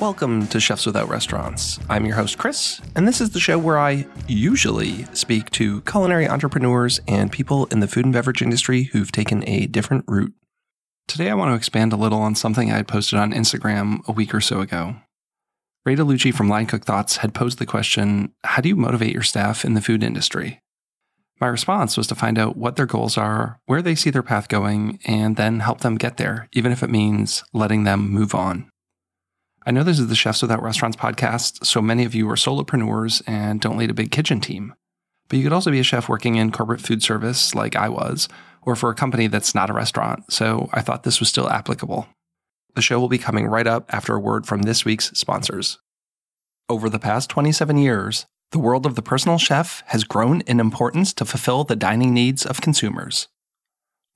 Welcome to Chefs Without Restaurants. I'm your host, Chris, and this is the show where I usually speak to culinary entrepreneurs and people in the food and beverage industry who've taken a different route. Today, I want to expand a little on something I had posted on Instagram a week or so ago. Ray DeLucci from Line Cook Thoughts had posed the question How do you motivate your staff in the food industry? My response was to find out what their goals are, where they see their path going, and then help them get there, even if it means letting them move on. I know this is the Chefs Without Restaurants podcast, so many of you are solopreneurs and don't lead a big kitchen team. But you could also be a chef working in corporate food service like I was, or for a company that's not a restaurant, so I thought this was still applicable. The show will be coming right up after a word from this week's sponsors. Over the past 27 years, the world of the personal chef has grown in importance to fulfill the dining needs of consumers.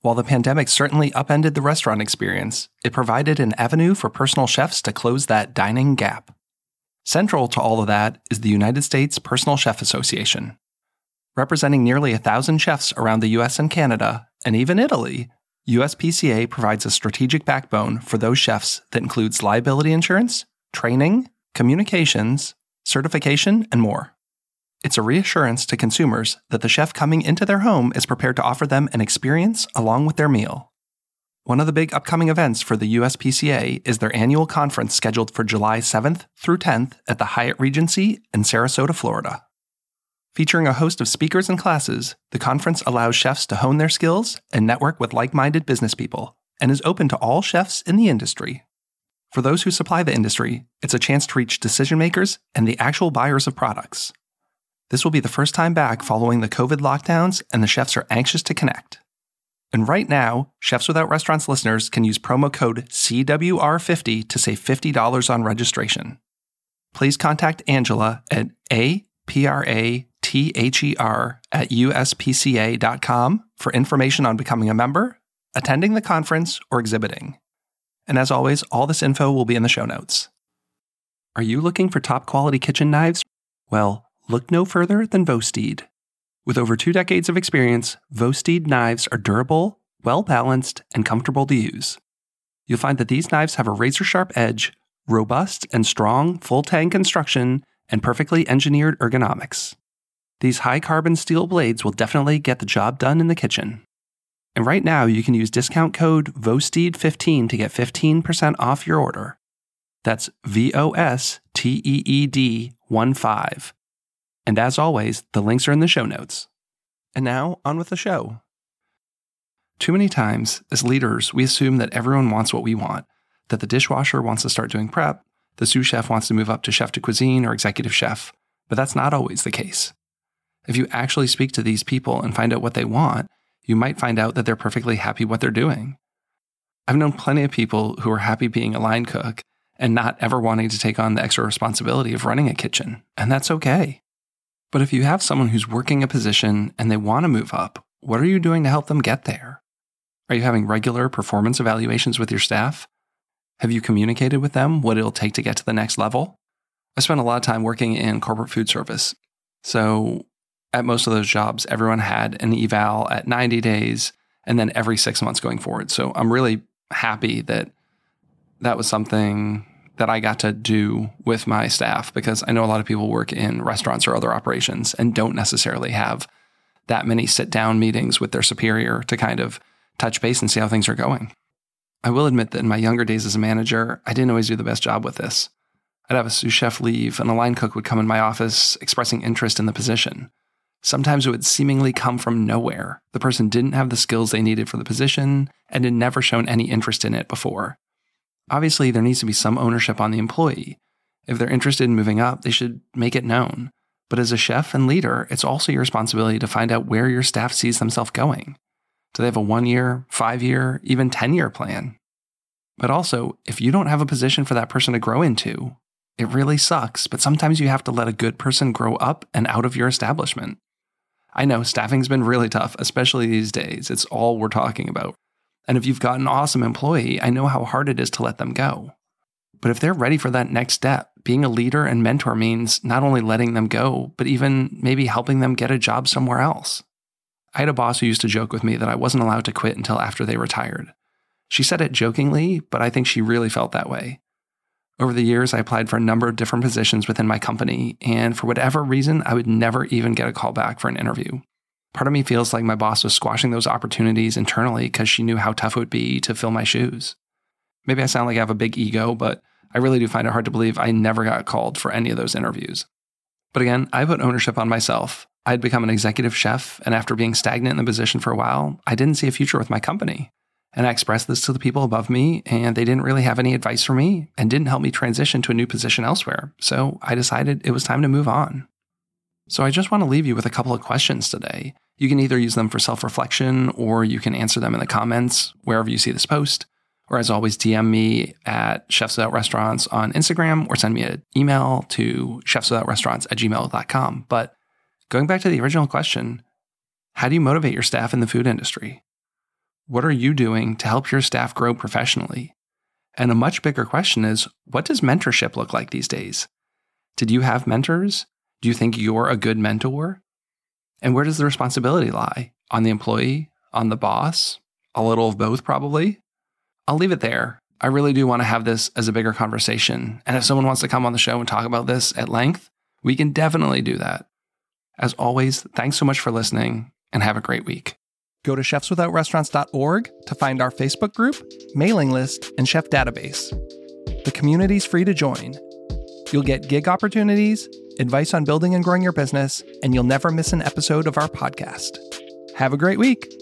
While the pandemic certainly upended the restaurant experience, it provided an avenue for personal chefs to close that dining gap. Central to all of that is the United States Personal Chef Association. Representing nearly a thousand chefs around the US and Canada, and even Italy, USPCA provides a strategic backbone for those chefs that includes liability insurance, training, communications, certification, and more. It's a reassurance to consumers that the chef coming into their home is prepared to offer them an experience along with their meal. One of the big upcoming events for the USPCA is their annual conference scheduled for July 7th through 10th at the Hyatt Regency in Sarasota, Florida. Featuring a host of speakers and classes, the conference allows chefs to hone their skills and network with like minded business people, and is open to all chefs in the industry. For those who supply the industry, it's a chance to reach decision makers and the actual buyers of products. This will be the first time back following the COVID lockdowns, and the chefs are anxious to connect. And right now, Chefs Without Restaurants listeners can use promo code CWR50 to save $50 on registration. Please contact Angela at APRATHER at USPCA.com for information on becoming a member, attending the conference, or exhibiting. And as always, all this info will be in the show notes. Are you looking for top quality kitchen knives? Well, look no further than Vosteed. With over two decades of experience, Vosteed knives are durable, well balanced, and comfortable to use. You'll find that these knives have a razor sharp edge, robust and strong full tang construction, and perfectly engineered ergonomics. These high carbon steel blades will definitely get the job done in the kitchen. And right now, you can use discount code VOSTEED15 to get 15% off your order. That's V O S T E E D 1 5. And as always, the links are in the show notes. And now, on with the show. Too many times, as leaders, we assume that everyone wants what we want, that the dishwasher wants to start doing prep, the sous chef wants to move up to chef de cuisine or executive chef, but that's not always the case. If you actually speak to these people and find out what they want, you might find out that they're perfectly happy what they're doing. I've known plenty of people who are happy being a line cook and not ever wanting to take on the extra responsibility of running a kitchen, and that's okay. But if you have someone who's working a position and they want to move up, what are you doing to help them get there? Are you having regular performance evaluations with your staff? Have you communicated with them what it'll take to get to the next level? I spent a lot of time working in corporate food service. So, at most of those jobs, everyone had an eval at 90 days and then every six months going forward. So, I'm really happy that that was something that I got to do with my staff because I know a lot of people work in restaurants or other operations and don't necessarily have that many sit down meetings with their superior to kind of touch base and see how things are going. I will admit that in my younger days as a manager, I didn't always do the best job with this. I'd have a sous chef leave and a line cook would come in my office expressing interest in the position. Sometimes it would seemingly come from nowhere. The person didn't have the skills they needed for the position and had never shown any interest in it before. Obviously, there needs to be some ownership on the employee. If they're interested in moving up, they should make it known. But as a chef and leader, it's also your responsibility to find out where your staff sees themselves going. Do they have a one year, five year, even 10 year plan? But also, if you don't have a position for that person to grow into, it really sucks, but sometimes you have to let a good person grow up and out of your establishment. I know staffing's been really tough, especially these days. It's all we're talking about. And if you've got an awesome employee, I know how hard it is to let them go. But if they're ready for that next step, being a leader and mentor means not only letting them go, but even maybe helping them get a job somewhere else. I had a boss who used to joke with me that I wasn't allowed to quit until after they retired. She said it jokingly, but I think she really felt that way. Over the years, I applied for a number of different positions within my company, and for whatever reason, I would never even get a call back for an interview. Part of me feels like my boss was squashing those opportunities internally because she knew how tough it would be to fill my shoes. Maybe I sound like I have a big ego, but I really do find it hard to believe I never got called for any of those interviews. But again, I put ownership on myself. I had become an executive chef, and after being stagnant in the position for a while, I didn't see a future with my company. And I expressed this to the people above me, and they didn't really have any advice for me and didn't help me transition to a new position elsewhere. So I decided it was time to move on. So I just want to leave you with a couple of questions today. You can either use them for self reflection or you can answer them in the comments wherever you see this post. Or as always, DM me at Chefs Without Restaurants on Instagram or send me an email to chefswithoutrestaurants at gmail.com. But going back to the original question, how do you motivate your staff in the food industry? What are you doing to help your staff grow professionally? And a much bigger question is what does mentorship look like these days? Did you have mentors? Do you think you're a good mentor? And where does the responsibility lie? On the employee? On the boss? A little of both, probably? I'll leave it there. I really do want to have this as a bigger conversation. And if someone wants to come on the show and talk about this at length, we can definitely do that. As always, thanks so much for listening and have a great week. Go to chefswithoutrestaurants.org to find our Facebook group, mailing list, and chef database. The community's free to join. You'll get gig opportunities, advice on building and growing your business, and you'll never miss an episode of our podcast. Have a great week.